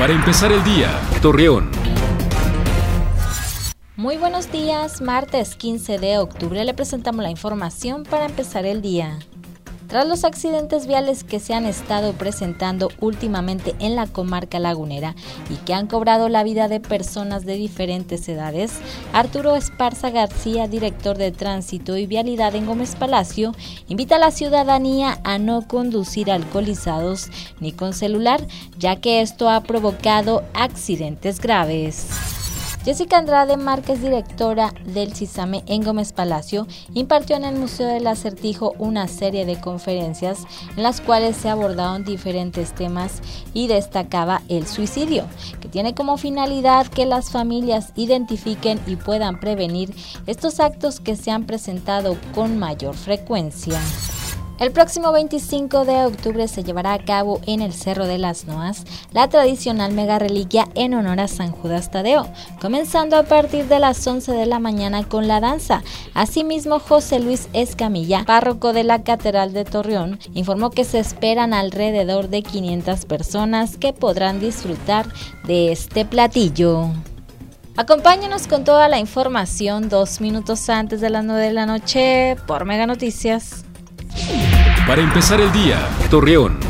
Para empezar el día, Torreón. Muy buenos días, martes 15 de octubre le presentamos la información para empezar el día. Tras los accidentes viales que se han estado presentando últimamente en la comarca lagunera y que han cobrado la vida de personas de diferentes edades, Arturo Esparza García, director de Tránsito y Vialidad en Gómez Palacio, invita a la ciudadanía a no conducir alcoholizados ni con celular, ya que esto ha provocado accidentes graves. Jessica Andrade Márquez, directora del CISAME en Gómez Palacio, impartió en el Museo del Acertijo una serie de conferencias en las cuales se abordaron diferentes temas y destacaba el suicidio, que tiene como finalidad que las familias identifiquen y puedan prevenir estos actos que se han presentado con mayor frecuencia. El próximo 25 de octubre se llevará a cabo en el Cerro de las Noas la tradicional mega reliquia en honor a San Judas Tadeo, comenzando a partir de las 11 de la mañana con la danza. Asimismo, José Luis Escamilla, párroco de la Catedral de Torreón, informó que se esperan alrededor de 500 personas que podrán disfrutar de este platillo. Acompáñenos con toda la información dos minutos antes de las 9 de la noche por Mega Noticias. Para empezar el día, Torreón.